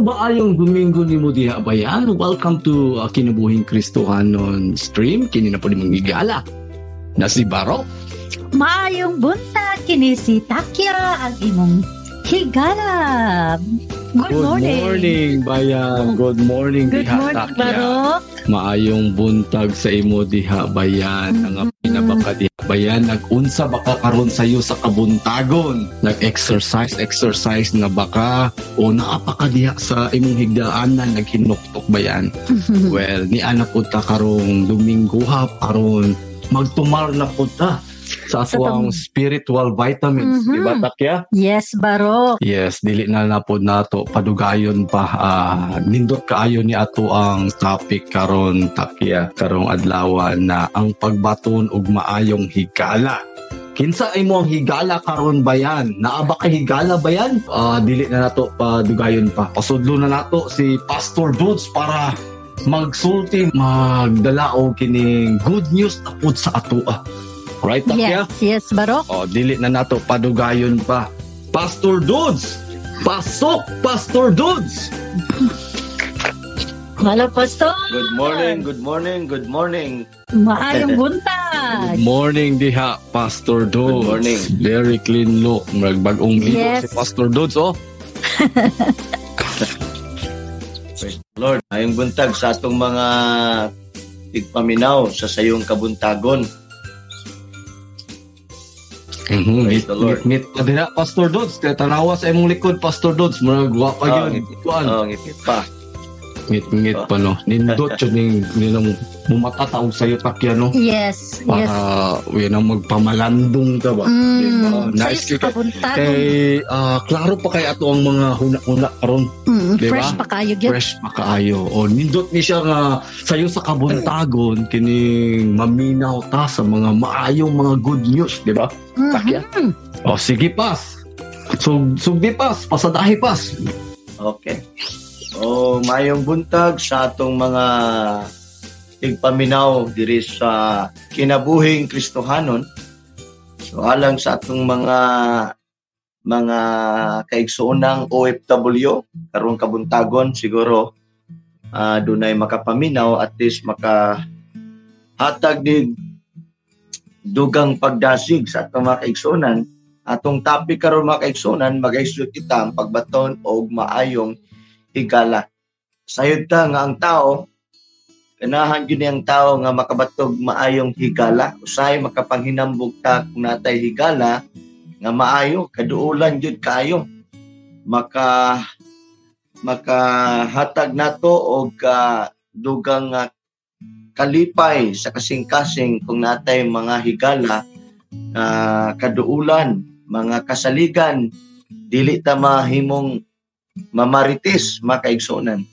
maayong Domingo ni mo diha bayan. Welcome to uh, Kinabuhing Kristohanon stream. Kini na po mong igala. Na si Baro. Maayong buntag kini si Takya ang imong higala. Good, morning. morning, bayan. Good morning, Good diha morning, Takya. Barok. Maayong buntag sa imo diha bayan. Ang pinabaka diha bayan nag-unsa baka karon sayo sa kabuntagon. Nag-exercise, exercise na baka o naapaka diha sa imong higdaanan naghinuktok bayan. well, ni ana po ta karong Domingo ha karon magtumar na po ta sa atong tam- spiritual vitamins, Mhm. di ba Takya? Yes, Barok. Yes, dili na na po nato padugayon pa ah, nindot kaayo ni ato ang topic karon takya karong adlaw na ang pagbaton og maayong higala. Kinsa imo ang higala karon bayan? Naa ba kay higala bayan? Ah, dili na nato padugayon pa. Pasudlo na nato si Pastor Dudes para magsulti magdala og kining good news na sa ato. ah. Right, Takya? Yes, yes, Barok. O, dili na nato padugayon pa. Pastor Dudes! Pasok, Pastor Dudes! Hello, Pastor. Good morning, good morning, good morning. Maayong buntag. Good morning diha, Pastor Dudes. Good morning. Very clean look. Magbagong ligo Yes. si Pastor Dudes, oh. Lord. Ayong buntag sa atong mga tigpaminaw sa sayong kabuntagon. Mhm, Praise the Lord. Ngit pa diha, Pastor Dudes. Kaya tanawa sa imong likod, Pastor Dudes. Murag wa pa Oh, yun. ngipit. Oh, ngipit pa. Ngit-ngit pa, no. Nindot yun ning nilang mumatataog sa'yo, takya, no. Yes, yes. Para, yun ang magpamalandong ka ba? Mm, Diba? Nice ka-. Kay, ah, klaro pa kay ato ang mga huna-huna karon Mm, Diba? Fresh pa kayo gyud. fresh makaayo o nindot ni siya nga sayo sa kabuntagon kining maminaw ta sa mga maayong mga good news di ba Takya. O sige pas sug sugdi pas pasadahi pas Okay. Oh, mayong buntag sa atong mga tigpaminaw diri sa kinabuhing Kristohanon. So alang sa atong mga mga kaigsuonang OFW karong kabuntagon siguro ah dunay makapaminaw at least maka hatag ni dugang pagdasig sa atong mga kaigsuonan atong topic karon mga kaigsuonan magaisod kita ang pagbaton og maayong higala sayod ta nga ang tao ganahan gyud ang tao nga makabatog maayong higala. Usahay makapanghinambog ta kung natay higala nga maayo kaduulan jud kaayo. Maka makahatag nato og ka dugang nga kalipay sa kasing-kasing kung natay mga higala ah, kaduulan mga kasaligan. Dili ta mahimong mamaritis makaigsunan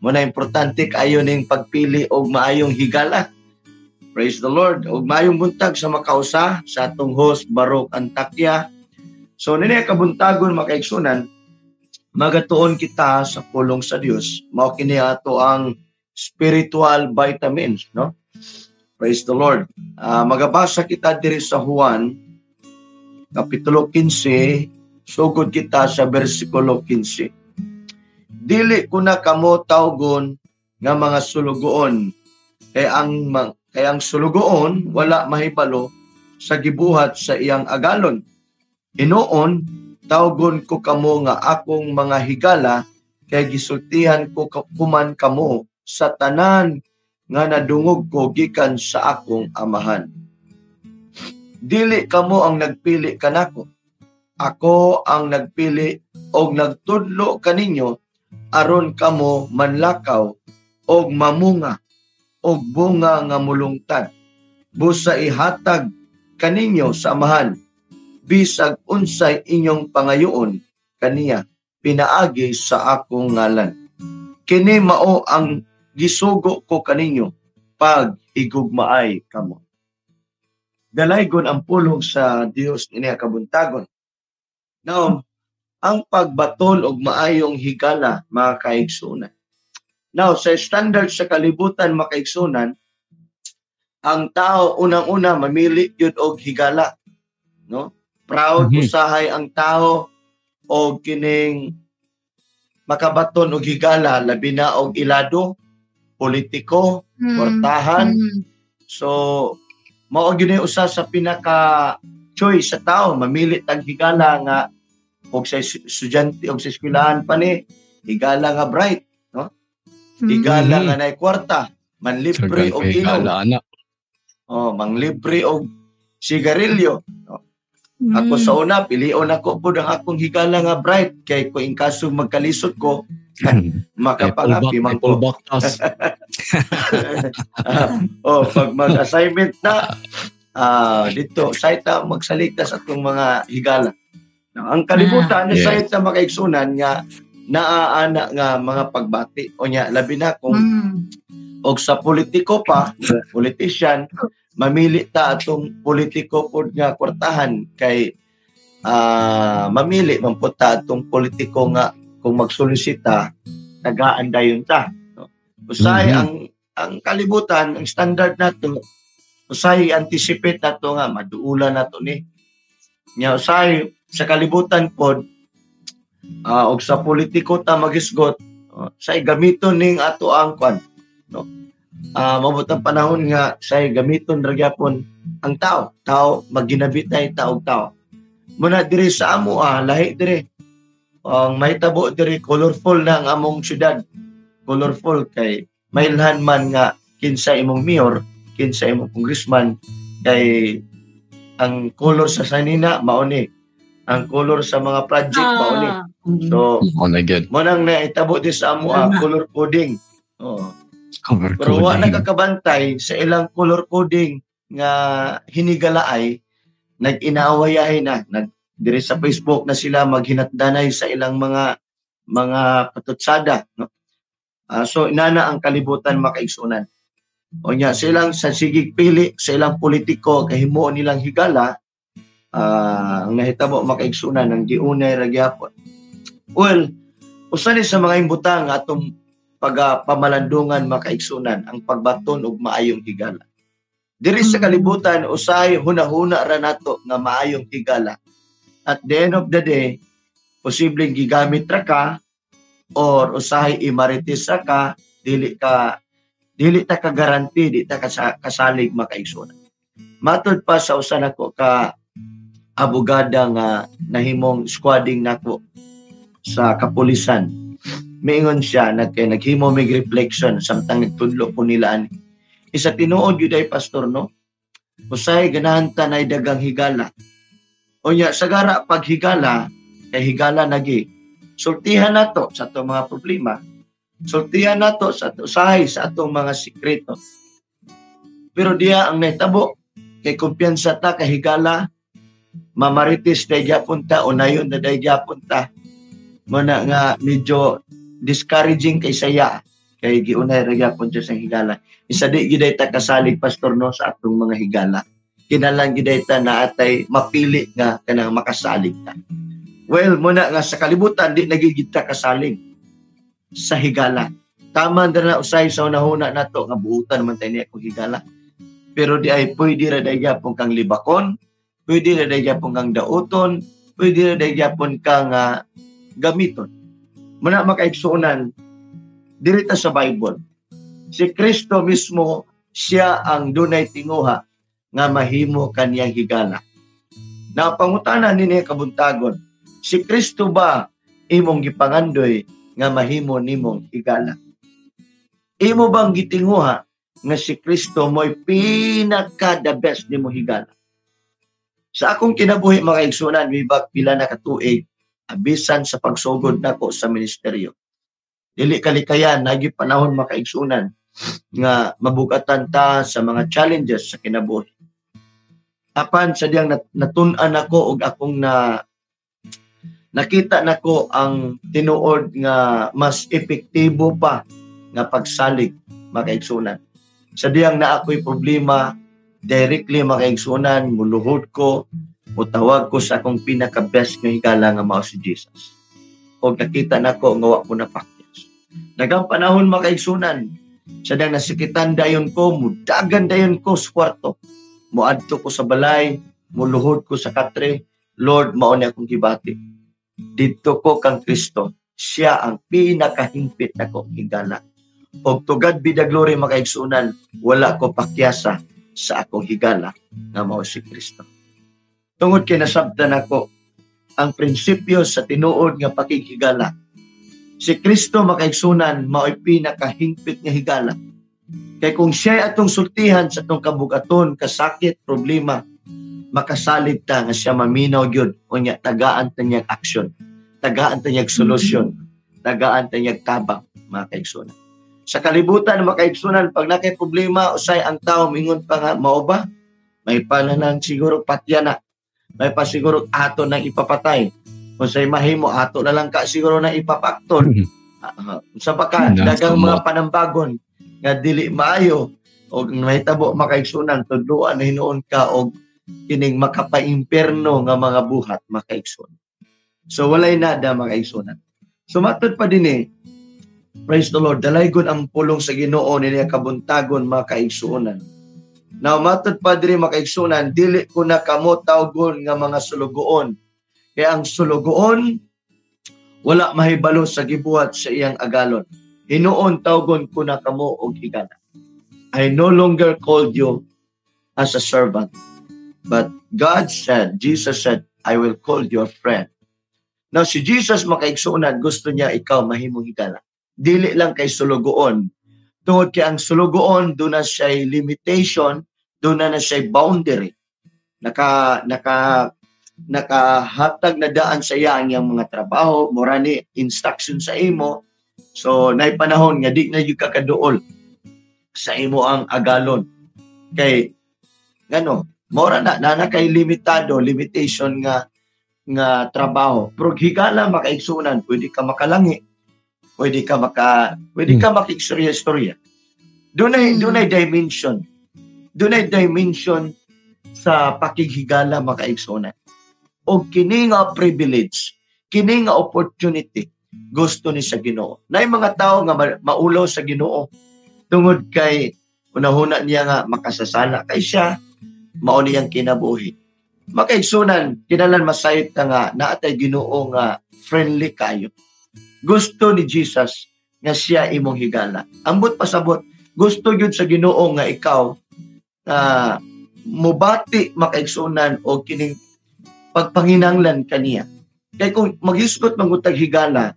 mo na importante kayo ning pagpili og maayong higala. Praise the lord. Og maayong buntag sa makausa sa atong host Barok Antakya. So nini kabuntagon makaigsunan magatuon kita sa pulong sa Dios mao kini ato ang spiritual vitamins no? Praise the lord. Ah, magabasa kita diri sa Juan kapitulo 15 sugod kita sa bersikulo 15 dili ko na kamo tawgon nga mga sulugoon. Kay ang kay ang sulugoon wala mahibalo sa gibuhat sa iyang agalon. Hinuon tawgon ko kamo nga akong mga higala kay gisultihan ko kuman kamo sa tanan nga nadungog ko gikan sa akong amahan. Dili kamo ang nagpili kanako. Ako ang nagpili og nagtudlo kaninyo aron kamo manlakaw og mamunga og bunga nga mulungtad. Busa ihatag kaninyo sa amahan bisag unsay inyong pangayoon kaniya pinaagi sa akong ngalan. Kini mao ang gisugo ko kaninyo pag higugmaay kamo. Dalaygon ang pulong sa Dios niya kabuntagon. Now ang pagbatol og maayong higala mga kaigsunan. Now, sa standard sa kalibutan mga kaigsunan, ang tao unang-una mamili yun og higala. No? Proud Mhm. usahay ang tao og kining makabaton og higala labi na og ilado, politiko, Mm. kwartahan. Mm. So mao gyud ni usa sa pinaka choice sa tao mamili tag higala nga og sa estu- estudyante og sa eskwelahan pa ni higala nga bright, Mm. higala Mhm. nga nay kwarta, manlibre og inom, oh, manglibre og sigarilyo. Mm. Ako sa una, pilion ako po ang akong higala nga bright. Kay ko in kaso magkalisod ko, makapangapi man ko. Oh, pag mag-assignment na, ah dito, site na magsaligta sa itong mga higala. Ang kalibutan, Ah. na Yes. site na makaigsunan nga, naaana nga mga pagbati. O nya, labi na kung Mm. og sa politiko pa, politician, mamili ta atong politiko pod nga kwartahan kay ah mamili man po ta atong politiko nga kung magsolisita tagaan dayon ta. No? Usay Mhm. ang ang kalibutan, ang standard nato usay anticipate nato nga maduulan nato ni. Nya usay sa kalibutan pod ah og sa politiko ta magisgot, uh, say gamiton ning ato ang kwan ah mabot ang panahon nga say gamiton ra ang tao. Tao magginabitay taog tao. Muna diri sa amo ah lahi diri. Ang mahitabo diri colorful na ang among syudad. Colorful kay mailhan man nga kinsa imong mayor kinsa imong congressman kay ang color sa sanina mao ni ang color sa mga project mao ni Ah. Mm. so Oh my God. mo nang naitabo di sa amo ah, color coding. Oh. Cover pero wa nakakabantay sa ilang color coding nga hinigalaay nag-inaaway na. Nag dire sa Facebook na sila maghinatdanay sa ilang mga mga patutsada no? Ah, so inana ang kalibutan makaigsunan o nya silang sa sigig pili sa ilang politiko kahimo nilang higala ah, ang nahitabo makaigsunan ang giunay ra gyapon well usa ni sa mga imbutang atong pag pamalandungan makaigsunan ang pagbaton og maayong higala. Diri sa Mm. kalibutan usay hunahuna ra nato nga maayong higala. At the end of the day, posibleng gigamit ra ka or usahay imaritis ra ka, dili ka dili ta ka garanti, di ta kasa- kasalig makaigsunan. Matod pa sa usa nako ka abogada nga nahimong squadding nako sa kapulisan. Miingon siya nagkay naghimo mig reflection samtang nagtudlo po nila ani. Isa tinuod yun ay pastor no? Usay ganahan tanay dagang higala. Unya sagara pag higala kay higala nagi. Sultihan nato sa atong mga problema. Sultihan nato sa usahay sa atong mga sikreto. Pero diya ang nahitabo kay kumpiyansa ta kay higala mamaritis day gyapon ta unayon na day gyapon ta mo na nga medyo discouraging kay saya kay giunay ra gyapon sa higala. Isa di giday ta kasalig pastor no sa atong mga higala. Kinalang giday ta na atay mapili nga kanang makasalig ta. Well muna nga sa kalibutan di nagigid ta kasalig sa higala. Tama na na usay sa unahuna nato nga buutan man tayo niya higala. Pero di ay pwede ra day gyapon kang libakon pwede ra day gyapon kang dauton pwede ra day gyapon kang ah, gamiton. Muna makaigsunan dirita sa Bible. Si Kristo mismo siya ang dunay tinguha nga mahimo kaniyang higala. Napangutanan ni kabuntagon si Kristo ba imong gipangandoy nga mahimo nimong higala? Imo bang gitinguha nga si Kristo mo'y pinaka the best nimo higala sa akong kinabuhi mga igsunan mibag pila na katuig abisan sa pagsugod nako sa ministeryo. Dili kalikayan nagi panahon makaigsunan nga mabugatan ta sa mga challenges sa kinabuhi. Apan sa diyang nat- natun-an ako og akong na nakita nako ang tinuod nga mas epektibo pa nga pagsalig makaigsunan. Sa diyang na ako'y problema directly makaigsunan muluhod ko mutawag ko sa akong pinaka-best nga higala nga mao si Jesus. O nakita nako nga wa ko na pakyas. Dagang panahon makaigsunan, sa dang nasikitan dayon ko, mudagan dayon ko sa kwarto. Muadto ko sa balay, muluhod ko sa katre, Lord, mao ni akong gibati. Dito ko kang Kristo, siya ang pinakahimpit nako higala. Og tugad bida glory makaigsunan, wala ko pakyasa sa akong higala nga mao si Kristo. Tungod kay nasabtan ako ang prinsipyo sa tinuod nga pakikigala. Si Kristo makaigsunan mao'y pinakahimpit nga higala. Kay kung siya atong sultihan sa atong kabugaton, kasakit, problema, makasalit ta nga siya maminaw gyud unya tagaan ta niyang aksyon tagaan ta niyang solusyon tagaan ta niyang tabang mga kaigsunan sa kalibutan mga kaigsunan pag nakay problema usay ang tao mingon pa nga mao ba? May pananang siguro patya na. May pa siguro ato nang ipapatay. Kung say mahimo ato na lang ka siguro na ipapakton. Uh, sa baka dagang mga panambagon nga dili maayo og mahitabo makaigsunan tudloan na hinuon ka og kining makapaimperno nga mga buhat makaigsoon. So walay nada makaigsunan. So matod pa din eh, praise the Lord, dalaygon ang pulong sa ginoo niya kabuntagon makaigsuonan. Now matod pa din makaigsunan, dili ko na kamo tawgon nga mga sulugoon. Kaya ang sulugoon, wala mahibalo sa gibuhat sa iyang agalon. Hinuon tawgon ko na kamo og higala. I no longer called you as a servant, But God said, Jesus said, I will call you a friend. Now, si Jesus makaigsunan, gusto niya ikaw mahimong higala. Dili lang kay sulugoon. Tungod kay ang sulugoon, doon na siya limitation, doon na na siya boundary. Naka, naka, nakahatag na daan sa iya ang iyang mga trabaho, morani instruction sa imo. So, nay panahon nga di na yung kakaduol sa imo ang agalon. Kay, ngano, Mora na, na kay limitado, limitation nga nga trabaho. Pero higala makaigsunan, pwede ka makalangi, pwede ka maka, pwede ka hmm. makikstorya-storya. Doon ay, hmm. doon ay dimension. Doon ay dimension sa pakighigala makaigsunan. O kini nga privilege, kini nga opportunity, gusto ni sa Ginoo. Na mga tao nga maulaw sa Ginoo tungod kay unahuna niya nga makasasala kay siya mao niyang kinabuhi. Makaigsunan, kinalan masayit ka nga naatay Ginoo nga friendly kayo. Gusto ni Jesus nga siya imong higala. Ambot pasabot, gusto gyud sa Ginoo nga ikaw na uh, mubati makaigsunan o kining pagpanginanglan kaniya. Kay kung maghisgot mangutag higala,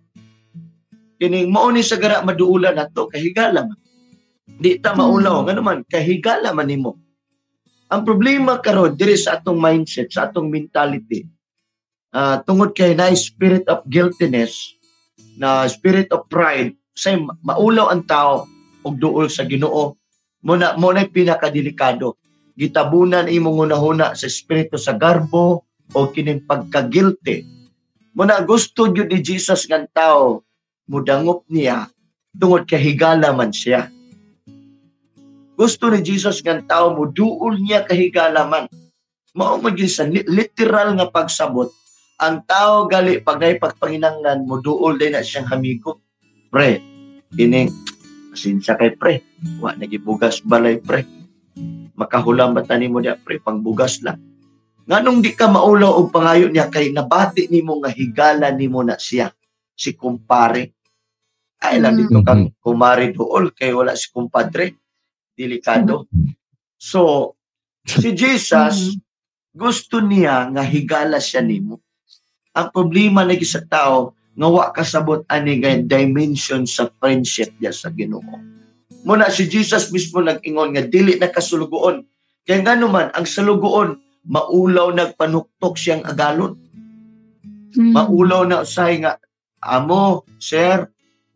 kining mao ni sa gara maduulan nato kahigala man. Di ta maulaw, nga naman kahigala man nimo ang problema karon diri sa atong mindset, sa atong mentality, uh, tungod kay na spirit of guiltiness, na spirit of pride, say maulaw ang tao og duol sa Ginoo. Muna mo na pinakadelikado. Gitabunan imong una sa espiritu sa garbo o kining pagka-guilty. Muna gusto gyud ni Jesus nga tao mudangop niya tungod kay higala man siya gusto ni Jesus nga tao mo duol niya kahigalaman. Mao maging sa literal nga pagsabot ang tao gali pag nay pagpanginanglan mo duol din na siyang hamigo. Pre, ining sinsya kay pre. Wa nagibugas balay pre. Makahulam ba tani mo dia pre pangbugas lang. Nganong di ka maulaw og pangayo niya kay nabati nimo nga higala nimo na siya si kumpare. Ay lang dito kang mm-hmm. kumari duol kay wala si kumpadre delikado. So, si Jesus, gusto niya nga higala siya nimo. Ang problema lagi sa tao, nga wa kasabot ani nga dimension sa friendship niya sa Ginoo. Muna si Jesus mismo nag-ingon nga dili na kasulugoon. Kaya nga naman, ang salugoon, maulaw nagpanuktok siyang agalon. Hmm. Maulaw na usay nga, amo, sir,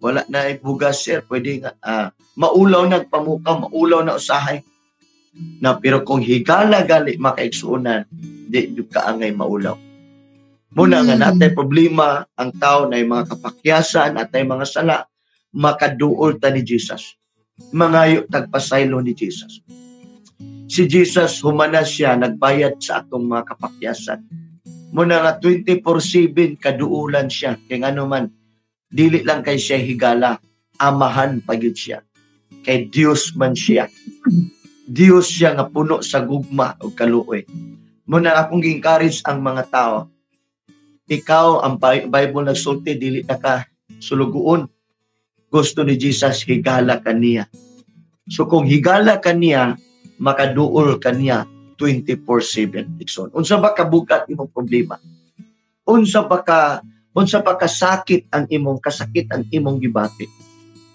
wala na ibugas sir pwede nga uh, maulaw na pamuka maulaw na usahay na pero kung higala gali makaigsuunan di jud ka angay maulaw muna mm. nga natay problema ang tao na mga kapakyasan at mga sala makaduol ta ni Jesus mangayo tagpasaylo ni Jesus si Jesus humana siya nagbayad sa atong mga kapakyasan muna nga 24/7 kaduulan siya kay man dili lang kay siya higala, amahan pagid siya. Kay Dios man siya. Dios siya nga puno sa gugma o kaluoy. Muna akong encourage ang mga tao. Ikaw, ang Bible nagsulti, dili na ka sulugoon. Gusto ni Jesus higala kaniya. So kung higala kaniya, makaduol kaniya 24/7 Dixon. Unsa ba kabugat imong problema? Unsa ba ka unsa ba kasakit ang imong kasakit ang imong gibati?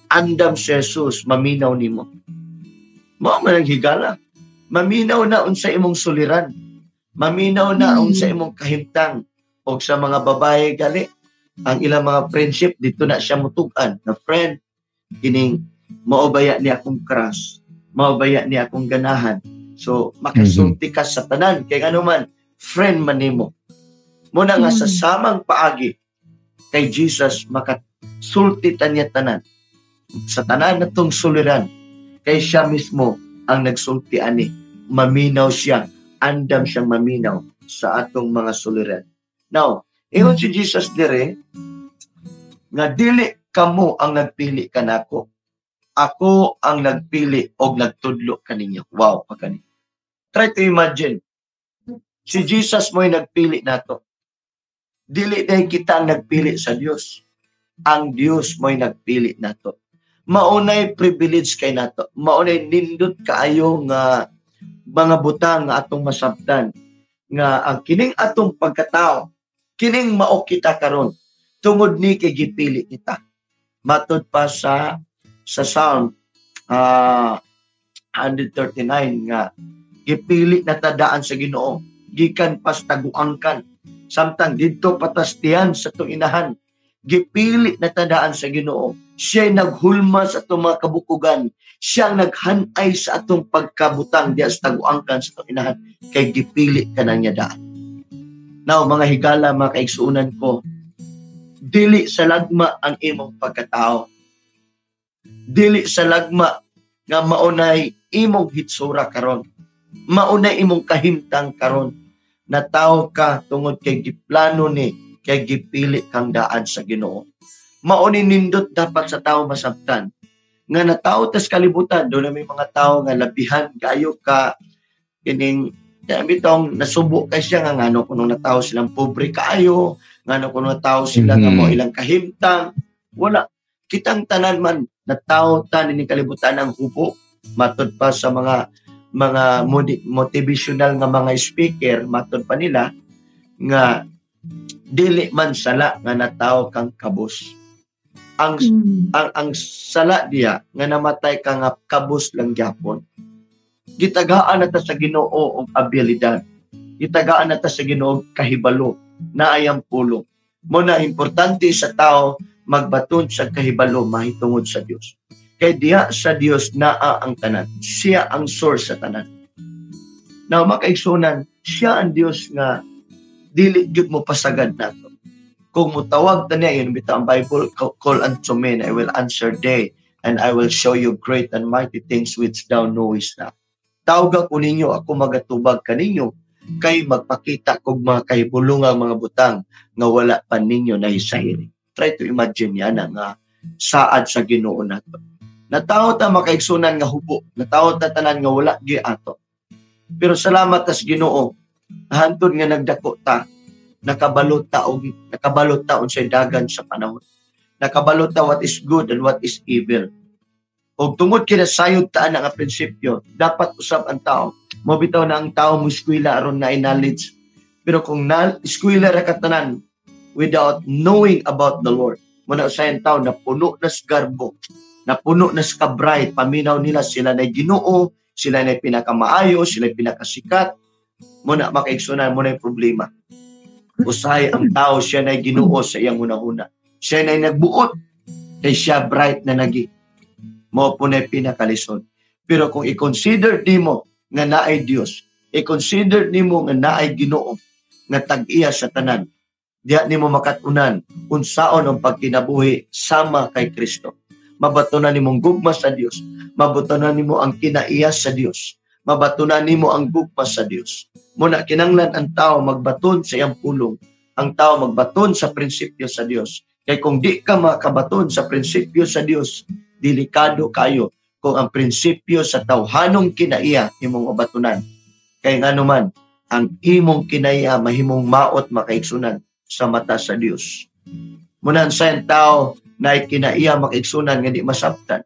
Andam si Jesus maminaw nimo. Mao man ang higala. Maminaw na unsa imong suliran. Maminaw na Mm. unsa imong kahimtang og sa mga babae gali ang ilang mga friendship dito na siya mutugan na friend. Kining maobaya ni akong crush? Maobaya ni akong ganahan? So makasulti ka sa tanan. Kay ano man friend man nimo. Mo na nga sa Mm. samang paagi kay Jesus makasulti ta niya tanan. Sa tanan natong suliran kay siya mismo ang nagsulti ani. Maminaw siya. Andam siyang maminaw sa atong mga suliran now ingon si Jesus dire nga dili kamo ang nagpili kanako ako ang nagpili og nagtudlo kaninyo wow pagani try to imagine. Si Jesus mo'y nagpili nato. Dili dahil kita ang nagpili sa Dios ang Dios mo'y nagpili nato. Maunay privilege kay nato. Maunay nindot kaayo nga mga butang nga atong masabtan. Nga ang kining atong pagkatao kining mao kita karon. Tungod ni kay gipili kita. Matod pa sa sa Psalm ah 139 nga gipili na tadaan sa Ginoo gikan pas taguangkan. Samtang didto patastian sa tong gipili na tadaan sa Ginoo. Siya naghulma sa atong mga kabukugan. Siya naghanay sa atong pagkabutang diya sa taguangkan sa tong inahan. Kay gipili ka na niya daan now mga higala mga kaigsuunan ko dili sa lagma ang imong pagkatao. Dili sa lagma nga maunay imong hitsura karon. Maunay imong kahimtang karon. Na tao ka tungod kay giplano ni kay gipili kang daan sa Ginoo. Mauni nindot dapat sa tao masabtan. Nga na tao tas kalibutan do na may mga tao nga labihan kayo ka kining kaya bitong nasubo kay siya nga ngano kuno na tao silang pobre kaayo ngano kuno na tao sila nga Mhm. mo ilang kahimtang wala kitang tanan man na tao tanin ni kalibutan ang hubo matod pa sa mga mga modi- motivational nga mga speaker matod pa nila nga dili man sala nga natawo kang kabus ang Mm. ang ang sala diya nga namatay ka nga kabus lang gyapon gitagaan nata sa Ginoo og abilidad. Gitagaan nata sa Ginoo og kahibalo. Na ayang pulong mo na importante sa tao magbaton sa kahibalo mahitungod sa Dios kay diha sa Dios naa ang tanan. Siya ang source sa tanan. Now makaigsunan siya ang Dios nga dili gyud mo pasagad nato. Kung mutawag ta niya yun bitaw ang Bible "Call- unto me and I will answer day and I will show you great and mighty things which thou knowest not tawag ko ninyo ako magatubag kaninyo kay magpakita kog mga kahibulungang mga butang nga wala pa ninyo nahisahiri try to imagine yan nga saad sa Ginoo nato natawo ta makaigsunan nga hubo natawo ta tanan nga wala gi ato. Pero salamat tas Ginoo hantod nga nagdako ta nakabalot ta og nakabalot ta unsay dagan sa panahon. Nakabalot ta what is good and what is evil og tungod kina sayod ta nga prinsipyo dapat usab ang tao. Mo bitaw na ang tao mo eskwela aron na knowledge pero kung na eskwela ra ka tanan without knowing about the Lord mo na ang tao na puno na garbo na puno na sa bright paminaw nila sila na Ginoo sila na pinakamaayo sila pinakasikat mo na makaigsunan mo na yung problema. Usahay ang tao siya na Ginoo sa iyang una-una siya na nagbuot kay siya bright na nagi mo po na pinakalisod. Pero kung i-consider nimo nga naay Dios i-consider nimo nga naay Ginoo nga tag-iya sa tanan diha nimo makatunan unsaon ang pagkinabuhi sama kay Kristo. Mabatunan nimong gugma sa Dios mabatunan nimo ang kinaiya sa Dios mabatunan nimo ang gugma sa Dios muna kinanglan ang tao magbaton sa iyang pulong ang tao magbaton sa prinsipyo sa Dios kay kung di ka makabaton sa prinsipyo sa Dios delikado kayo kung ang prinsipyo sa tawhanong kinaiya imong mabatunan kay ngano man ang imong kinaiya mahimong maot makaigsunan sa mata sa Dios Munan sa tao na kinaiya makaigsunan nga di masabtan.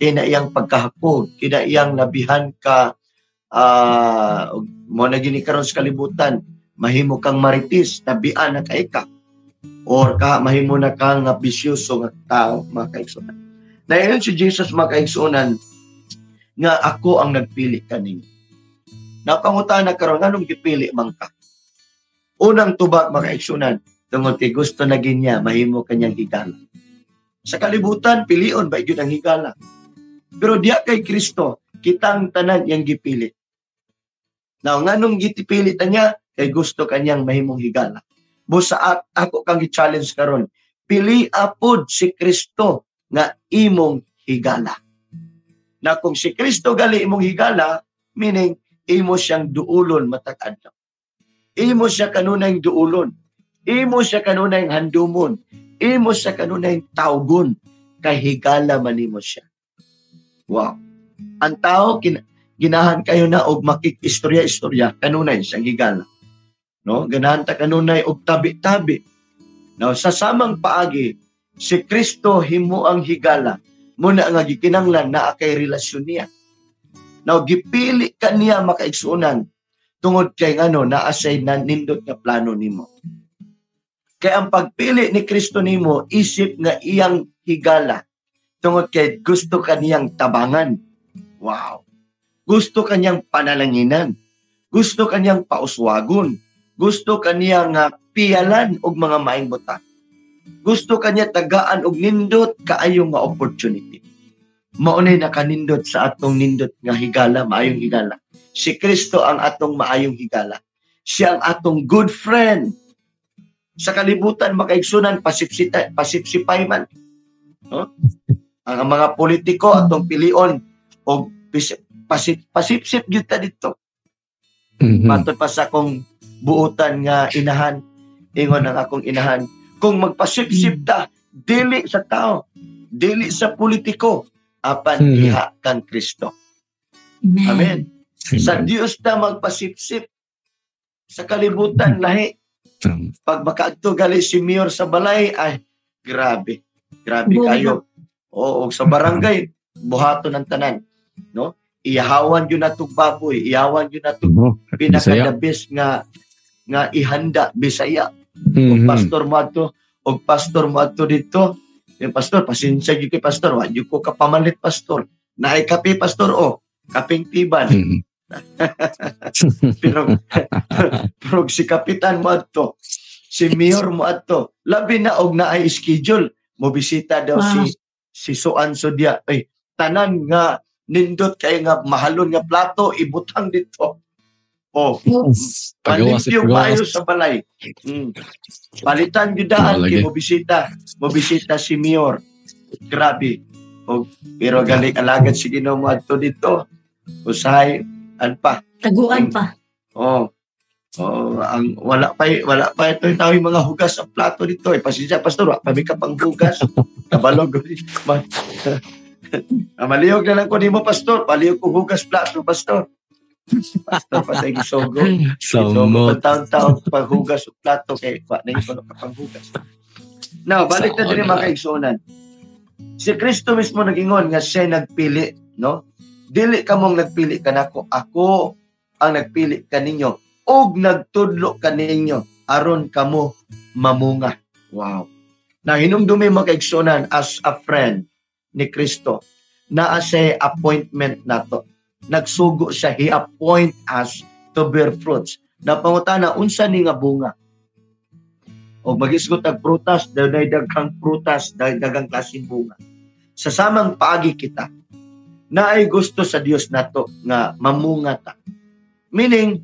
Kinaiyang pagkahapod, kinaiyang labihan ka uh, mo na gini karon sa kalibutan, mahimo kang maritis, tabian na kay ka. Or ka mahimo na kang nga bisyoso nga tao makaigsunan. Dayon si Jesus makaigsunan nga ako ang nagpili kaning. Napangutan na karon nganong gipili man ka? Unang tubag makaigsunan, tungod kay gusto na ginya mahimo kanyang higala. Sa kalibutan pilion ba gyud ang higala. Pero diya kay Kristo kitang tanan yang gipili. Now nganong gitipili ta niya kay gusto kanyang mahimong higala. Busa at ako kang gi-challenge karon. Pili apod si Kristo nga imong higala. Na kung si Kristo gali imong higala, meaning imo siyang duulon matag adlaw. Imo siya kanunay duulon. Imo siya kanunay handumon. Imo siya kanunay tawgon kay higala man imo siya. Wow. Ang tao kin- ginahan kayo na og makikistorya-istorya kanunay sa higala. No, ganahan ta kanunay og tabi-tabi. No, sa samang paagi si Kristo himo ang higala muna nga gikinanglan na kay relasyon niya. Now gipili kaniya makaigsunan tungod kay ngano naa say nindot nga plano nimo. Kay ang pagpili ni Kristo nimo isip nga iyang higala tungod kay gusto kaniyang tabangan. Wow. Gusto kanyang panalanginan. Gusto kanyang pauswagon. Gusto kaniyang uh, piyalan og mga maing butang. Gusto kanya tagaan og nindot kaayo nga opportunity. Maunay nakanindot sa atong nindot nga higala, maayong higala. Si Kristo ang atong maayong higala. Siya ang atong good friend. Sa kalibutan makaigsunan pasipsita, pasipsipay man. No? Ang mga politiko atong pilion og pasip, pasipsip gyud ta dito. Mhm. Matod pa sa akong buutan nga inahan, ingon ang akong inahan, kung magpasipsip ta, dili sa tao, dili sa politiko, apan Mhm. iha kang Kristo. Amen. Sa Dios ta magpasipsip. Sa kalibutan lahi. Pag makaadto gali si Mayor sa balay, ay grabe. Grabe Buhay kayo. Oo, sa barangay, buhato ng tanan. No? Iyahawan yun na itong baboy. Iyahawan yun na itong Oh, pinaka-the nga nga ihanda Bisaya. Og Mhm. pastor mo ato, og pastor mo ato dito. Yung pastor, pasensya gyud kay pastor, wa gyud ko kapamalit pastor. Naay kape pastor o, kaping tiban. Mhm. Pero pero si kapitan mo ato, si mayor mo ato, labi na og naay schedule mo bisita daw Ah. si si Suan Sodia. Ay, tanan nga nindot kay nga mahalon nga plato ibutang dito. Oh, Pagawas, Palimpyo maayo sa balay. Mm. Palitan gyud daan Malagi. kay mo bisita, mo bisita si Mayor. Grabe. O, pero galing alagad si Ginoo mo adto dito. Usahay an pa. Taguan pa. Oh. Oh, ang wala pa wala pa ito yung tao yung mga hugas sa plato dito. Eh, pasensya pastor, wa pa may ka pang hugas. Kabalog. Ma- Ah, Maliyog na lang ko nimo pastor, paliyog ko hugas plato pastor. Pastor patay gisogo. So, Samot. taon-taon paghugas o plato kay wa na yung kapanghugas. Now, balik na din mga kaigsunan. Si Kristo mismo nagingon nga siya nagpili, no? Dili ka mong nagpili ka nako, ako ang nagpili kaninyo og nagtudlo kaninyo aron kamo mamunga. Wow. Na hinumdumi mga kaigsunan as a friend ni Kristo na sa appointment nato nagsugo siya, he appoint us to bear fruits. Napangutana, unsa ni nga bunga? O magisgot ang prutas, dahil daghang prutas, dahil daghang klaseng bunga. Sa samang paagi kita, na ay gusto sa Dios nato nga mamunga ta. Meaning,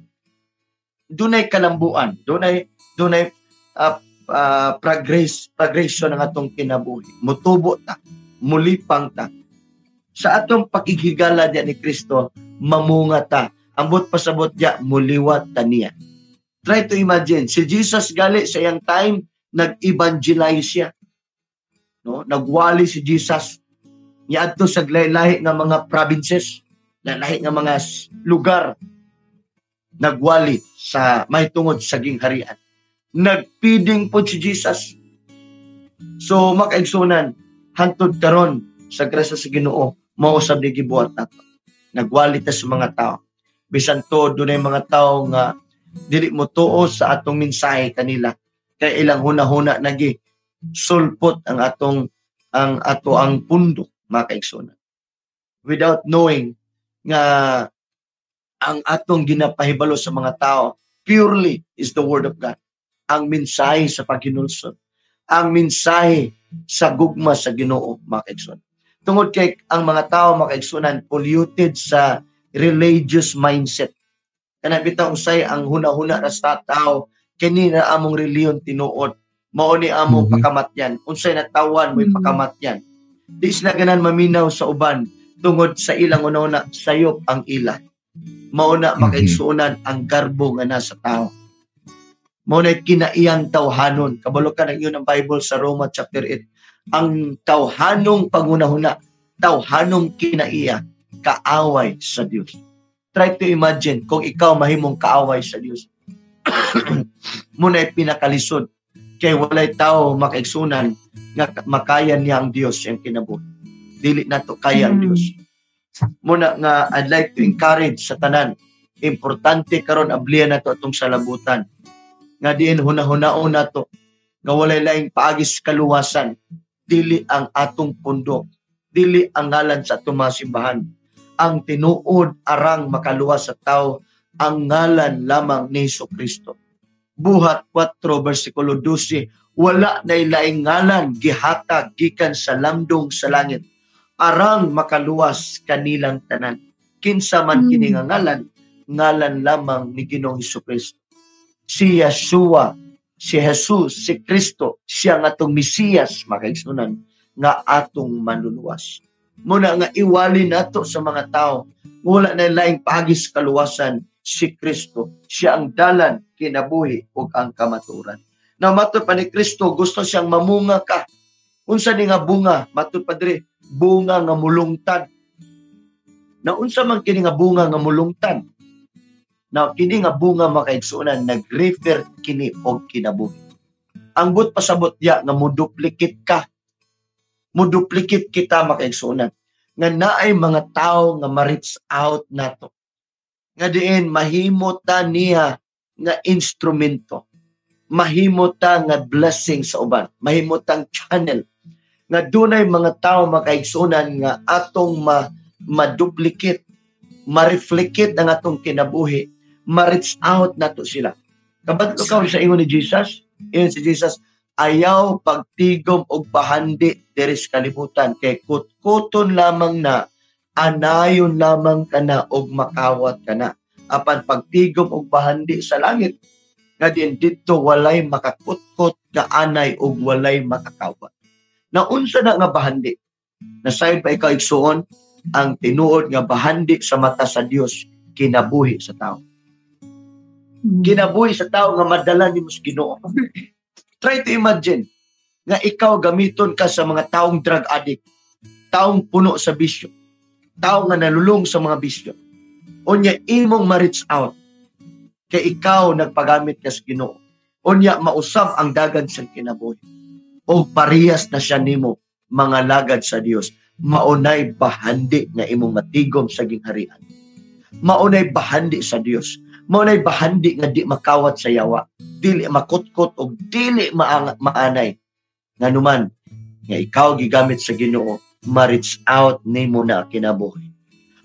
dunay kalambuan, dunay dunay uh, uh, progress, progression ng atong kinabuhi. Mutubo ta, mulipang ta, sa atong pakigigala niya ni Kristo, mamunga ta. Ambot pasabot niya, muliwat ta niya. Try to imagine, si Jesus gali sa iyang time, nag-evangelize siya. No? Nagwali si Jesus. Niya adto sa lahi nga mga provinces, lahi nga mga lugar. Nagwali sa may tungod sa gingharian. Nagpiding po si Jesus. So makaigsunan hantod karon sa grasya sa Ginoo mao ni gibuhat nato. Nagwali sa mga tao. Bisan to dunay mga tao nga dili mo tuo sa atong mensahe kanila kay ilang huna-huna nagi sulpot ang atong ang ato ang pundok makaigsunan. Without knowing nga ang atong ginapahibalo sa mga tao purely is the word of God. Ang mensahe sa paghinulsod. Ang mensahe sa gugma sa Ginoo makaigsunan. Tungod kay ang mga tao makaigsunan polluted sa religious mindset. Kana bitaw usay ang huna-huna ra sa tao kini na among reliyon tinuod mao ni among Mhm. pakamatyan. Unsay natawan mo'y Mhm. pakamatyan. Di sila ganan maminaw sa uban tungod sa ilang una sayop ang ila. Mao na Mhm. makaigsunan ang garbo nga nasa tao. Mao na kinaiyang tawhanon. Kabalo ka ng yun ang Bible sa Roma chapter 8. Ang tawhanong pangunahuna, tawhanong kinaiya, kaaway sa Dios. Try to imagine kung ikaw mahimong kaaway sa Dios. Muna pinakalisod kay walay tao makaigsunan nga makayan niya ang Dios yung kinabuhi. Dili na to kaya ang Mm. Dios. Muna nga I'd like to encourage sa tanan. Importante karon ablihan nato atong salabutan. Nga diin hunahunao nato nga walay laing paagis kaluwasan dili ang atong pundo dili ang ngalan sa atong mga simbahan. Ang tinuod arang makaluwas sa tao ang ngalan lamang ni Hesus Kristo buhat 4 versikulo 12 wala na ilaing ngalan gihatag gikan sa lamdong sa langit. Arang makaluwas kanilang tanan. Kinsa man Mm. kini nga ngalan? Ngalan lamang ni Ginoong Hesus Kristo si Yeshua si Jesus si Kristo siya nga atong Mesiyas makaigsunan nga atong manluluwas. Muna nga iwali nato sa mga tao. Wala na laing pagis kaluwasan si Kristo. Siya ang dalan kinabuhi ug ang kamaturan. Na matud pa ni Kristo gusto siyang mamunga ka. Unsa ni nga bunga? Matud pa diri bunga nga mulungtad. Na unsa man kini nga bunga nga mulungtad na kini nga bunga makaigsunan nag-refer kini og kinabuhi. Ang but pasabot ya nga moduplicate ka. Moduplicate kita makaigsunan. Nga naay mga tao nga ma-reach out nato. Nga diin mahimo ta niya nga instrumento. Mahimo ta nga blessing sa uban. Mahimo tang channel. Nga dunay mga tao makaigsunan nga atong ma ma-duplicate ma-reflecate ang atong kinabuhi ma-reach out nato sila. Kabadlo ka sa ingon ni Jesus ingon si Jesus ayaw pagtigom og pahandi diri sa kalibutan. Kay kutkuton lamang na anayon lamang kana og makawat kana apan pagtigom og pahandi sa langit nga din dito walay makakutkot nga anay og walay makakawat. Na unsa na nga bahandi nasayon pa ikaw igsuon ang tinuod nga bahandi sa mata sa Dios kinabuhi sa tao Mm. kinabuhi sa tao nga madala ni sa Ginoo. Try to imagine nga ikaw gamiton ka sa mga taong drug addict, taong puno sa bisyo, tao nga nalulong sa mga bisyo. Unya imong ma-reach out kay ikaw nagpagamit ka sa Ginoo. Unya mausab ang dagan sa kinabuhi. O parehas na siya nimo mga lagad sa Dios. Maunay bahandi nga imong matigom sa gingharian. Maunay bahandi sa Dios mao nay bahandi nga di makawat sa yawa. Dili makutkot og dili maanay. Nganuman nga ikaw gigamit sa Ginoo ma-reach out nimo na kinabuhi.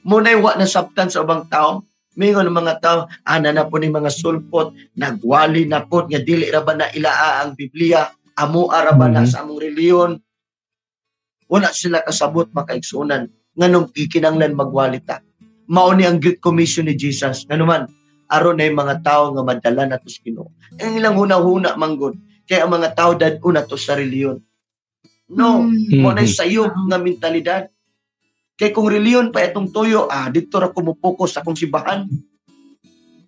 Mo nay wa nasabtan sa ubang tao mingon mga tao ana na po ni mga sulpot. Nagwali na po nga dili ra ba na ilaa ang Biblia? Amo ara ba na Mhm. sa among reliyon? Wala sila kasabot makaigsunan nganong ikinanglan magwalita. Mao ni ang Great Commission ni Jesus. Nganuman aron na mga tao nga madala na to sa Ginoo. Ang ilang huna-huna manggod kay ang mga tao dad una to sa reliyon. No, Mm. mo sayop nga mentalidad. Kay kung reliyon pa itong tuyo, ah, dito ra ko mupokus sa akong simbahan.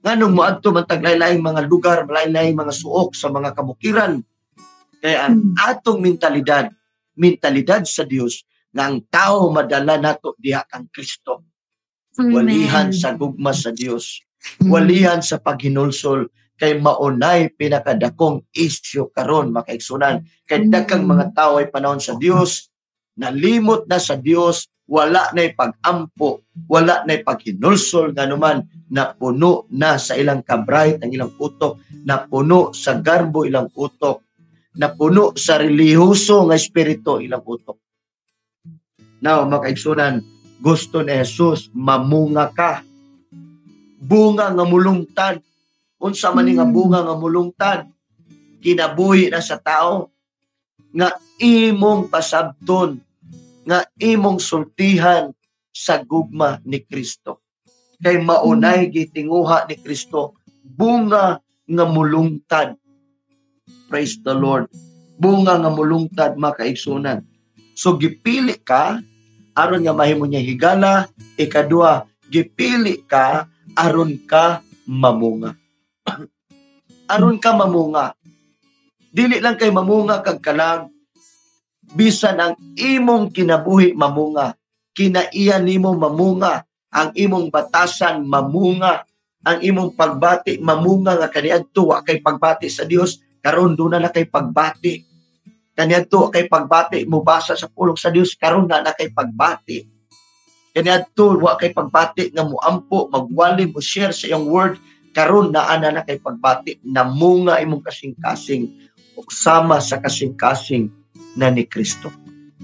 Nganong moadto man taglain-laing mga lugar, lain-laing mga suok sa mga kabukiran. Kaya ang Mm. atong mentalidad, mentalidad sa Dios nga ang tao madala nato diha kang Kristo. Walihan sa gugma sa Dios. Walihan sa paghinulsol kay maunay pinakadakong isyu karon makaigsunan kay daghang mga tao ay panahon sa Dios nalimot na sa Dios wala na pag-ampo, wala na paghinulsol nga naman na puno na sa ilang kabright ang ilang utok, na puno sa garbo ilang utok, na puno sa relihiyoso nga espiritu ilang utok. Now, makaigsunan, gusto ni Jesus, mamunga ka. Bunga nga mulungtad. Unsa man nga bunga nga mulungtad, kinabuhi na sa tao, nga imong pasabton nga imong sultihan sa gugma ni Kristo. Kay maunay gitinguha ni Kristo bunga nga mulungtad. Praise the Lord. Bunga nga mulungtad makaigsunan. So gipili ka aron nga mahimo niya higala, ikadua gipili ka aron ka mamunga. aron ka mamunga. Dili lang kay mamunga kag kalag bisan ang imong kinabuhi mamunga. Kinaiya nimo mamunga. Ang imong batasan mamunga. Ang imong pagbati mamunga nga kaniadto wa kay pagbati sa Dios karon do na na kay pagbati. Kaniadto kay pagbati mubasa sa pulong sa Dios karon na na kay pagbati kaniadto wa kay pagbati nga muampo magwali mo share sa iyong word karon na ana na kay pagbati namunga imong kasing-kasing sama sa kasing-kasing na ni Kristo.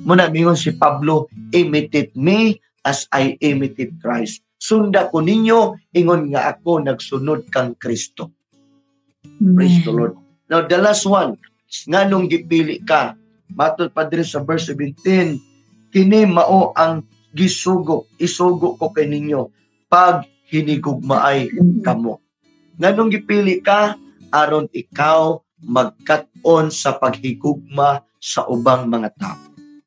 Muna mingon si Pablo, imitate me as I imitate Christ. Sunda ko ninyo, ingon nga ako nagsunod kang Kristo. Praise the Lord. Now, the last one, nga nung gipili ka, matod pa sa verse 17, kini mao ang gisugo, isugo ko kay ninyo, pag hinigugmaay kamo. Nga nung gipili ka, aron ikaw magkat-on sa paghigugma sa ubang mga tao.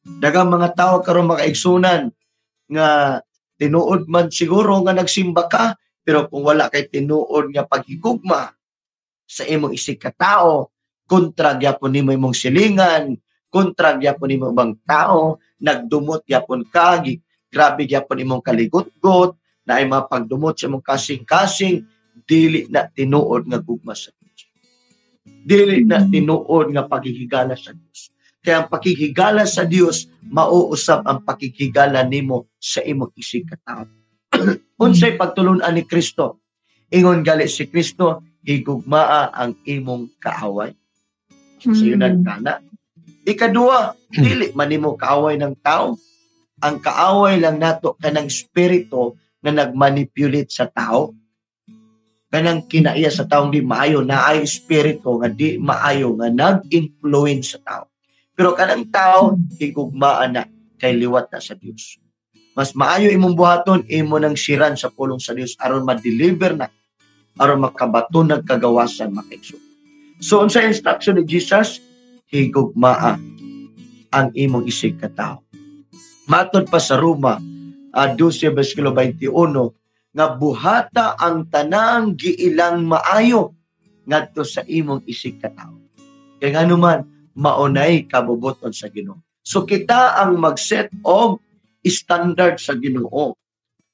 Dagang mga tao karon makaigsunan nga tinuod man siguro nga nagsimba ka pero kung wala kay tinuod nga paghigugma sa imong isig ka tao, kontra gyapon nimo imong silingan, kontra gyapon nimo ibang tao, nagdumot gyapon ka, grabe gyapon imong kaligot-got, na ay mapagdumot sa imong kasing-kasing, dili na tinuod nga gugma sa Dios. Dili na tinuod nga paghihigala sa Dios. Kaya ang pakikigala sa Dios mauusap ang pakikigala nimo sa imong isig katao. Unsay pagtulunan ni Kristo? Ingon gali si Kristo, higugmaa ang imong kaaway. So yun ang kana. Ikadua, dili man nimo kaaway ng tao. Ang kaaway lang nato kanang spirito na nagmanipulate sa tao. Kanang kinaiya sa taong di maayo na ay spirito nga di maayo nga nag-influence sa tao. Pero kanang tao, higugmaan na kay liwat na sa Dios. Mas maayo imong buhaton, imo nang siran sa pulong sa Dios aron ma-deliver na, aron makabaton ng kagawasan makaigso. So, unsa instruction ni Jesus? Higugmaa ang imong isig ka tao. Matod pa sa Roma, uh, 12 versikulo 21, nga buhata ang tanang giilang maayo ngadto sa imong isig ka tao. Kaya nga naman, maunay kabubuton sa Ginoo. So kita ang mag-set og standard sa Ginoo.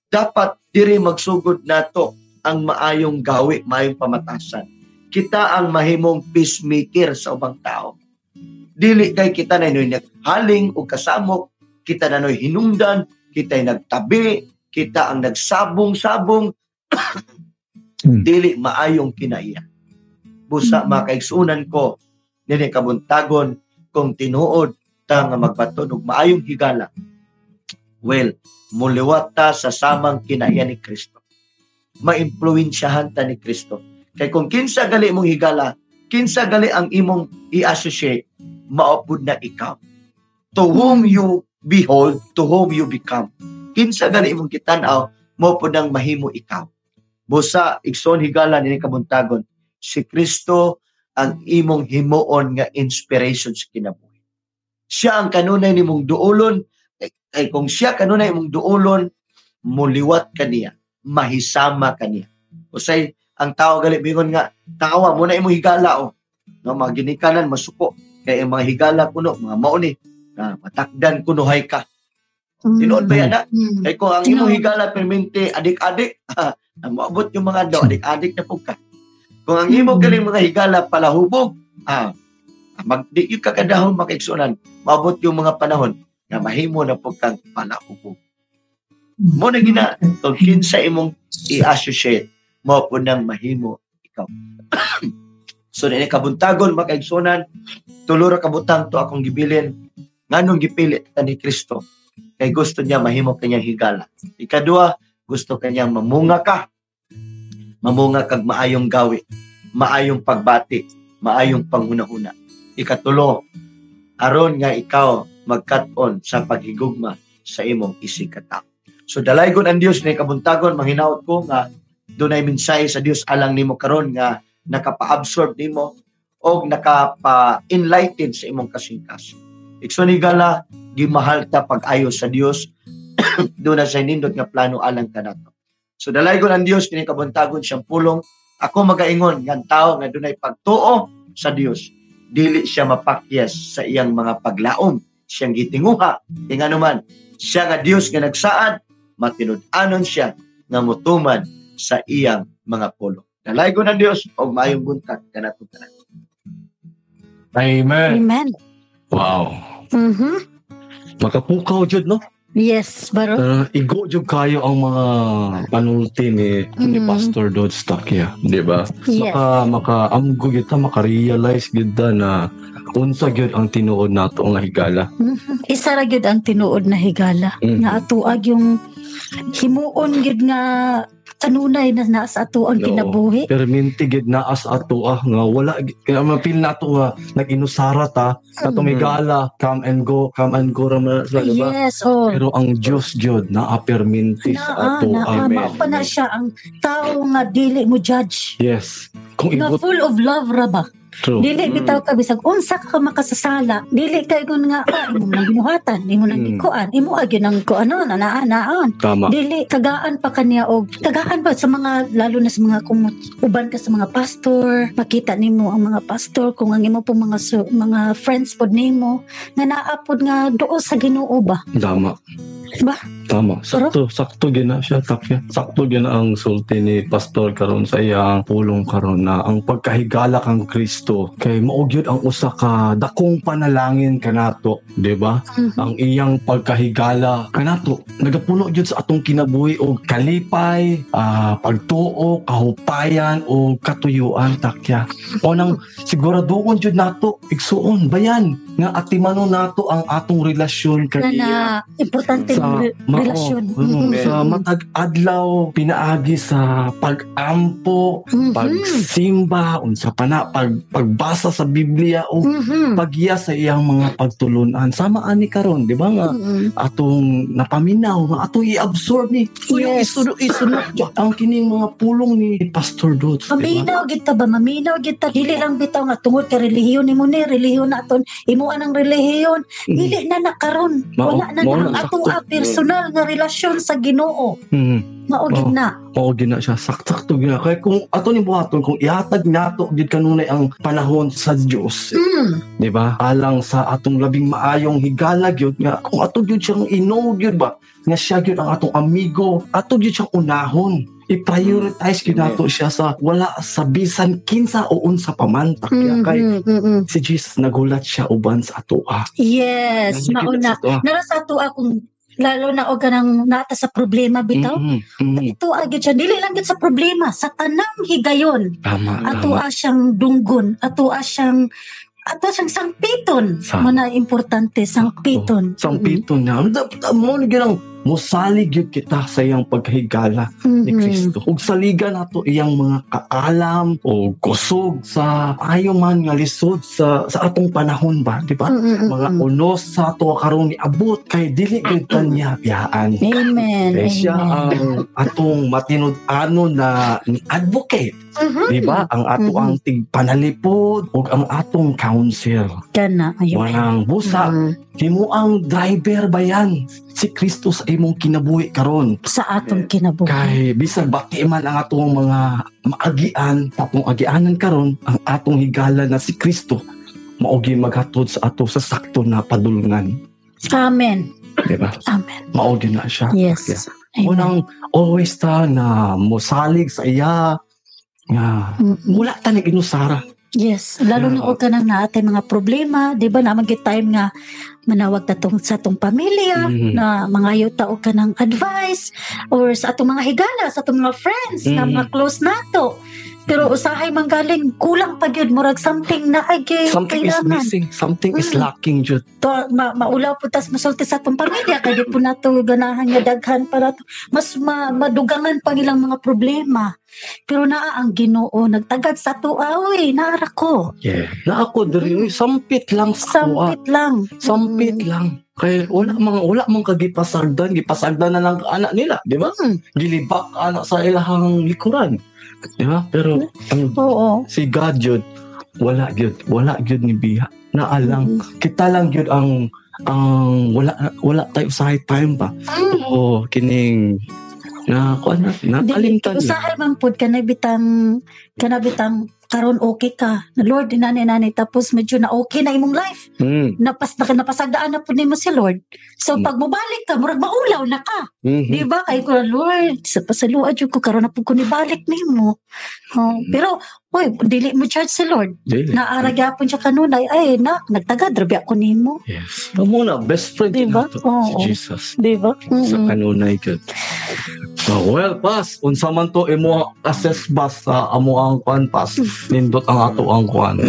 Dapat diri magsugod nato ang maayong gawi, maayong pamatasan. Kita ang mahimong peacemaker sa ubang tao. Dili kay kita na inoy haling o kasamok, kita na noy hinungdan, kita ay nagtabi, kita ang nagsabong-sabong, hmm. dili maayong kinaiya. Busa hmm. makaigsunan ko, nini kabuntagon kung tinuod ta nga magbaton og maayong higala well muliwat ta sa samang kinaiya ni Kristo maimpluwensyahan ta ni Kristo kay kung kinsa gali mong higala kinsa gali ang imong i-associate maupod na ikaw to whom you behold to whom you become kinsa gali imong kitan-aw mo pod ang mahimo ikaw busa igsoon higala ni kabuntagon si Kristo ang imong himuon nga inspiration sa kinabuhi. Siya ang kanunay nimong duolon, ay kung siya kanunay imong duolon, muliwat kaniya, mahisama kaniya. Usay ang tao gali bingon nga tawa mo na imong higala o. Oh. No, mga ginikanan masuko kay mga higala kuno mga mauni na matakdan kunuhay ka. Mm. Tinuod ba yan na? Mm. Kay kung ang imong higala permente adik-adik, na maabot yung mga daw adik-adik na pugka Kung ang imo galing mga higala palahubog, ah, mag di yung kakadahon makaigsunan, maabot yung mga panahon na mahimo na po kang palahubog. Mo na gina, kung kinsa imong i-associate, mo po nang mahimo ikaw. so, na kabuntagon, makaigsunan, tulura kabutang to akong gibilin, nganong gipilit ta ni Kristo, kay gusto niya mahimo kanyang higala. Ikadua, gusto kanyang mamunga ka, mamunga kag maayong gawi, maayong pagbati, maayong panghunahuna. Ikatulo, aron nga ikaw magkat-on sa paghigugma sa imong isikata. So dalaygon ang Dios ni kabuntagon manghinaot ko nga dunay mensahe sa Dios alang nimo karon nga nakapa-absorb nimo o nakapa-enlighten sa imong kasing-kasing. Ikson gala gimahal ta pag-ayo sa Dios doon na sa nindot nga plano alang kanato. So dalaygon ang Dios kini kabuntagon siyang pulong ako magaingon nga tao nga dunay pagtuo sa Dios dili siya mapakyas sa iyang mga paglaom siyang gitinguha ing man siya nga Dios nga nagsaad matinud-anon siya nga mutuman sa iyang mga pulo. Dalaygo ng Dios og maayong buntag kanato tanan. Amen. Amen. Wow. Mhm. Makapukaw jud no. Yes, baro. Uh, igo jud kayo ang mga panulti ni, ni Mhm. Pastor Dodge Stakia, di ba? Yes. Maka maka amgo kita maka-realize gid na unsa gyud ang tinuod nato nga higala. Mhm. Isa ra gyud ang tinuod na higala Mhm. nga atuag yung himuon gyud nga kanunay na nasa ato ang kinabuhi. Perminti gid na as ato ah nga wala kaya mapil nato nga nag-inusara ta ato may Mhm. gala come and go come and go ra sa di ba? Yes, oh. Pero ang Dios jud na perminti Na, sa ah, ato. na, ah, Amen. mao pa na siya ang tao nga dili mo judge. Yes. Kung Nga ibot full of love ra ba? True. Dili Mm. bitaw ka bisag unsa ka makasasala. Dili kay kun nga ah, imo nang binuhatan, imo nang Mm. gikuan, imo agyo nang kuano na naan Tama. Dili tagaan pa kaniya og tagaan pa sa mga lalo na sa mga kung uban ka sa mga pastor, makita nimo ang mga pastor kung ang imo pong mga su- mga friends pod nimo nga naapod nga duol sa Ginoo ba. Tama. Ba? Tama. Sakto, sakto gina siya takya. Sakto gina ang sulti ni pastor karon sa iyang pulong karon na ang pagkahigala kang Kristo kay maugyod ang usa ka dakong panalangin kanato, di ba? Mhm. Ang iyang pagkahigala kanato nagapuno gyud sa atong kinabuhi og kalipay, ah, pagtuo, kahupayan o katuyuan takya. O nang siguraduhon gyud nato igsuon bayan nga atimanon nato ang atong relasyon Na kay na importante sa mao, relasyon. mm, Mhm. sa matag adlaw pinaagi sa pag-ampo Mhm. pagsimba unsa pa na pag pagbasa sa Biblia o Mhm. pagya sa iyang mga pagtulunan sama ani karon di ba nga Mhm. atong napaminaw nga atong i-absorb ni so yung Yes. isunod isunod ang kining mga pulong ni Pastor ba Maminaw kita ba? Maminaw kita. Dili lang bitaw nga tungod ka relihiyon nimo ni relihiyon naton. Imo anang relihiyon. Dili na nakaron. Wala na na na, ato sakto. a personal nga relasyon sa Ginoo. Mhm. Maugid Mao. na. Oo, gina siya. Sakto gina. Kaya kung ato ni buhaton, kung ihatag nato gid kanunay ang panahon sa Dios, Mm. di ba? Alang sa atong labing maayong higala gyud nga kung ato gyud siyang inuog gyud ba nga siya gyud ang atong amigo, ato gyud siyang unahon. I-prioritize gyud nato siya sa wala sa bisan kinsa o unsa pa man takya kay Mhm, mhm. si Jesus nagulat siya uban sa ato. Ah, Yes, mauna. Nara sa ato akong lalo na og kanang nata sa problema bitaw. Mm, mm, Ito agad siya dili lang gid sa problema sa tanang higayon. Tama, Ato tama. a siyang dunggon, ato a siyang ato siyang sangpiton. Sa- Mo na importante sangpiton. Sang pito niya. Mo ni musalig gyud kita sa iyang paghigala. ni Mhm. Kristo. Ug saligan nato iyang mga kaalam o kusog sa ayo man nga lisod sa sa atong panahon ba, di ba? Mhm, Mga unos sa ato karon ni abot kay dili gyud kanya biyaan. Amen. Kay siya ang atong matinud-ano na ni advocate, Mhm. di ba? Ang ato Mhm. ang tigpanalipod ug ang atong counsel. Kana ayo. Wanang busa, Mhm. himo ang driver ba yan? Si Kristo sa imong kinabuhi karon. Sa atong kinabuhi. kay bisag bati man ang atong mga maagian atong agianan karon ang atong higala na si Kristo maogi maghatod sa ato sa sakto na padulungan Amen. di ba Amen. maogi na siya Yes. Amen. unang always ta na mosalig sa iya nga wala ta nag inusara. Yes, lalo na Yeah. og kanang naatay mga problema, 'di ba? Naman time nga manawag ta tong sa tong pamilya Mhm. na mangayo ta og kanang advice or sa atong mga higala, sa atong mga friends na Mhm. mga close nato. Pero usahay man galing kulang pa gyud murag something na ay gyud Something is kailangan. missing. Something is Mm. lacking jud. To, ma, maulaw po tas masulti sa atong pamilya kay di po nato ganahan nga daghan para to. mas ma, madugangan pa ilang mga problema. Pero naa ang Ginoo nagtagad sa tuwa, oy, naara ko. Yeah. Na ako diri sampit lang sa kuha. Sampit lang. Sampit lang. Kay wala mga wala man kagipasagdan, gipasagdan na lang anak nila, di ba? Mm. Gilibak anak sa ilahang likuran. Di ba? Pero ang Oo. si God jud wala jud, wala jud ni biha. Naalang kita lang jud ang ang wala wala tayo sa high time pa. Mm. Oo, kining na kuan na nakalimtan na. usahay man pud kanabitang kanabitang karon okay ka. Na Lord inani nani tapos medyo na okay na imong life. Hmm. Napas na napasagdaan na pud nimo si Lord. So Mm. pag mobalik ka murag maulaw na ka. Mhm. Di ba? Kay ko, Lord, sa pasaluad yun ko, karon na po ko nibalik nimo. Oh, pero, oy, dili mo charge si Lord. Dili. Naaragyapon siya kanunay, ay, na, nagtagad, rabi ako nimo. Yes. Amo na best friend Diba? nato, Oo. si Jesus. Di ba? sa Mm-mm. kanunay gud. So, well, pas, unsa man to imo assess bas sa amo ang kwan pas, nindot ang ato ang kwan.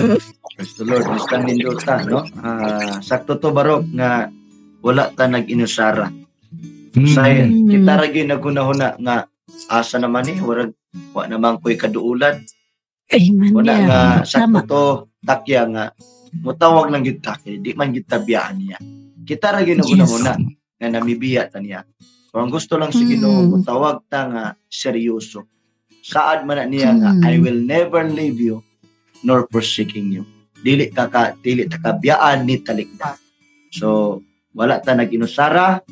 Praise the Lord. Basta nindota, no? Ah, sakto to barok nga wala ta nag-inusara. Say, Mm. kita ragi nagunahuna nga asa naman ni warag wa naman ko'y kaduulan. Amen. Wala yeah. nga sakto to takya nga mutawag lang gid takya, di man gid tabiyaan niya. Kita ragi nagunahuna nga namibiya ta niya. Kung ang gusto lang sa Ginoo Mm. mutawag ta nga seryoso. Saad man na niya nga Mm. I will never leave you nor forsaking you. Dili ka ka dili ta kabiyaan ni talikda. So wala ta nag-inusara.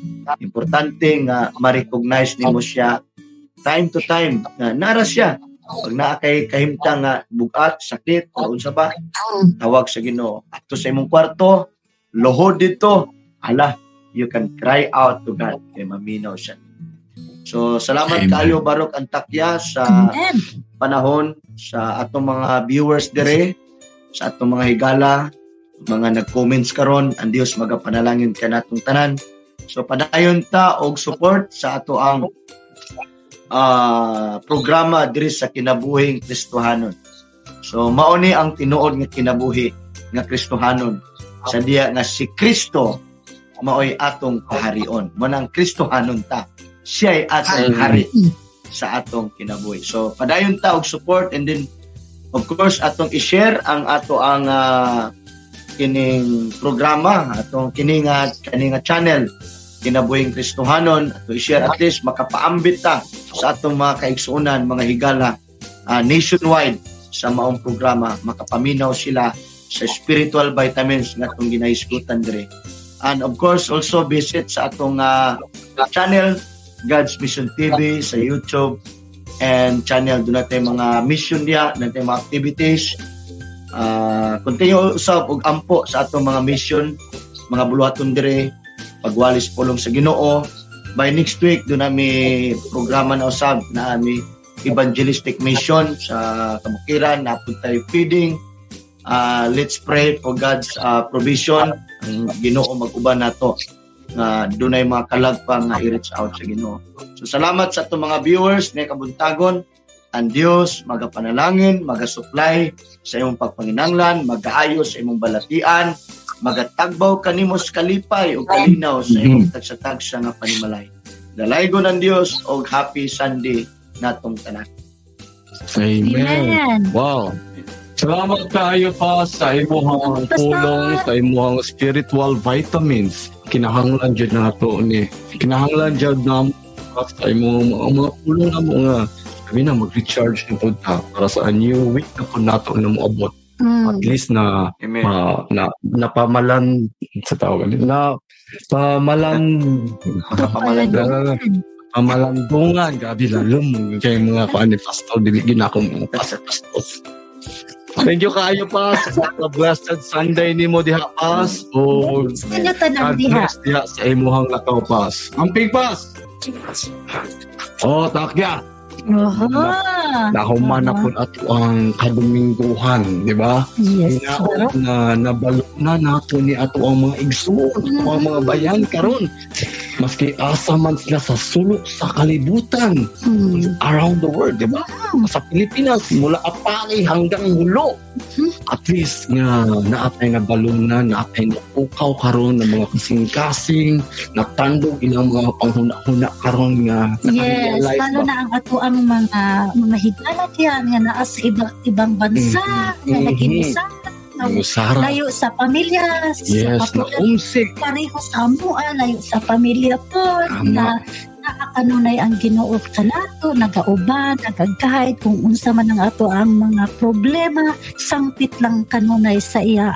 Importante nga ma-recognize nimo siya time to time nga nara siya. Pag naa kay kahimtang nga bugat, sakit, o unsa ba, tawag sa Ginoo. Ato sa imong kwarto, lohod dito. Hala, you can cry out to God kay maminaw siya. So, salamat Amen. kayo Barok Antakya sa Amen. panahon sa atong mga viewers dire, sa atong mga higala, mga nag-comments karon, ang Dios magapanalangin ka natong tanan. So padayon ta og support sa ato ang ah, programa diri sa kinabuhing Kristohanon. So mao ni ang tinuod nga kinabuhi nga Kristohanon. Sa diya nga si Kristo maoy atong paharion. Mo nang Kristohanon ta. Siya ay atong hari sa atong kinabuhi. So padayon ta og support and then of course atong i-share ang ato ang ah, kining programa atong kining ah, kining ah, channel. Kinabuhing Kristohanon ato i-share at least makapaambit ta sa atong mga kaigsuonan mga higala ah, nationwide sa maong programa. Makapaminaw sila sa spiritual vitamins nga atong ginahisgutan dire. And of course also visit sa atong ah, channel God's Mission TV sa YouTube. And channel doon natin mga mission niya, natin mga activities. Uh, continue usab og ampo sa atong mga mission, mga buluhaton dire, pagwalis pulong sa Ginoo. By next week doon nami programa na usab na ami evangelistic mission sa kabukiran na tayo feeding. Uh, let's pray for God's uh, provision. Ang Ginoo mag-uban nato nga dunay mga kalagpang nga i-reach out sa Ginoo. So salamat sa itong mga viewers na kabuntagon. Ang Dios magapanalangin, magasupply sa imong pagpanginanglan, magaayo sa imong balatian, magatagbaw kanimo sa kalipay o kalinaw sa imong tagsa-tagsa nga panimalay. Dalaygon ang Dios og happy Sunday natong tanan. Amen. Amen. Wow. Salamat kayo pa sa imuhang tulong, sa imuhang spiritual vitamins. Kinahanglan dyan na ito ni. Kinahanglan dyan na sa imong mga, tulong na mga sabi na mag-recharge na po ta para sa a new week na po nato na moabot. At Mm. least na Amen. ma, na napamalan sa tawag na pamalan Napamalan na pamalandungan gabi lalong kay mga kuan ni pastor dili gina ako mga pastor pastor Thank you kaayo pa sa blessed Sunday ni mo diha pas o God diha. bless diha sa imuhang lakaw pas. Amping pas. Oh, takya. Aha. Nahuman na po ato ang kadumingguhan, di ba? Yes. Hinaot na nabaluna nato ni ato ang mga igsoon, ang mga bayan karon. Maski asa man sila sa sulok sa kalibutan Hmm. around the world, di ba? Sa Pilipinas, mula apali hanggang mulo. Hmm. At least nga naatay na baluna, naatay na pukaw karon ng mga kasing-kasing, natandog ilang mga panghuna-huna karon nga Yes, nakarealize lalo na ang ato ang mga mga higala diyan nga naa sa iba't ibang bansa Mhm. nga Mhm. nagimisa Yung Sara, layo sa pamilya yes, sa na katulad umsik. pareho sa amua layo sa pamilya po Tama. na nakakanunay ang Ginoo sa nato nagauban nagagahid kung unsa man ang ato ang mga problema sangpit lang kanunay sa iya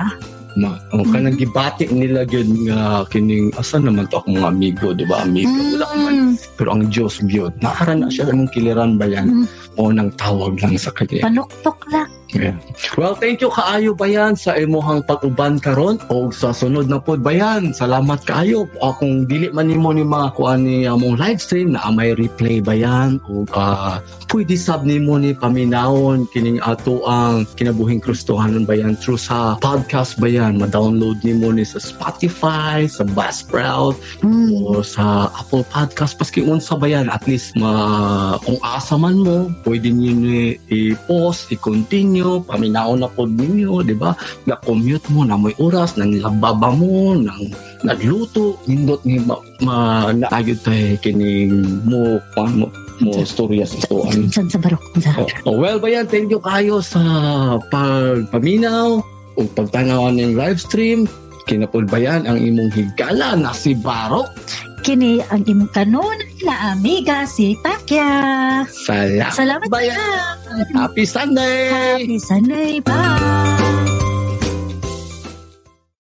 Ma, o kanang gibati nila gyud nga kining asa naman to akong amigo, di ba? Amigo wala man. Mm, Pero ang Diyos gyud, naara na siya ng kiliran ba yan? Mm. O nang tawag lang sa kanya. panuktok lang Yeah. Well, thank you kaayo bayan sa imuhang pag-uban karon o sa sunod na pod bayan. Salamat kaayo. Akong dili man nimo ni makuha ni among live stream na may replay bayan o ah, pwede sab nimo ni paminawon kining ato ang kinabuhing Kristohanon bayan through sa podcast bayan. Ma-download nimo ni sa Spotify, sa Buzzsprout, Mm. o sa Apple Podcast paski unsa ba yan at least ma kung asa man mo pwede niyo ni i-post i-continue paminaw na pod ninyo di ba na commute mo na may oras nang lababa mo nang nagluto nindot ni ma, ma naagid tay kining mo mo mo storya sa tuan Saan sa barok sa Oh, oh, well, bayan, thank you kayo sa pagpaminaw o pagtanaw ng live stream. Kinapod bayan ang imong higala na si Barok. Kini ang imong kanunay na amiga si Takya. Salamat. Salamat bayan Happy Sunday! Happy Sunday. Bye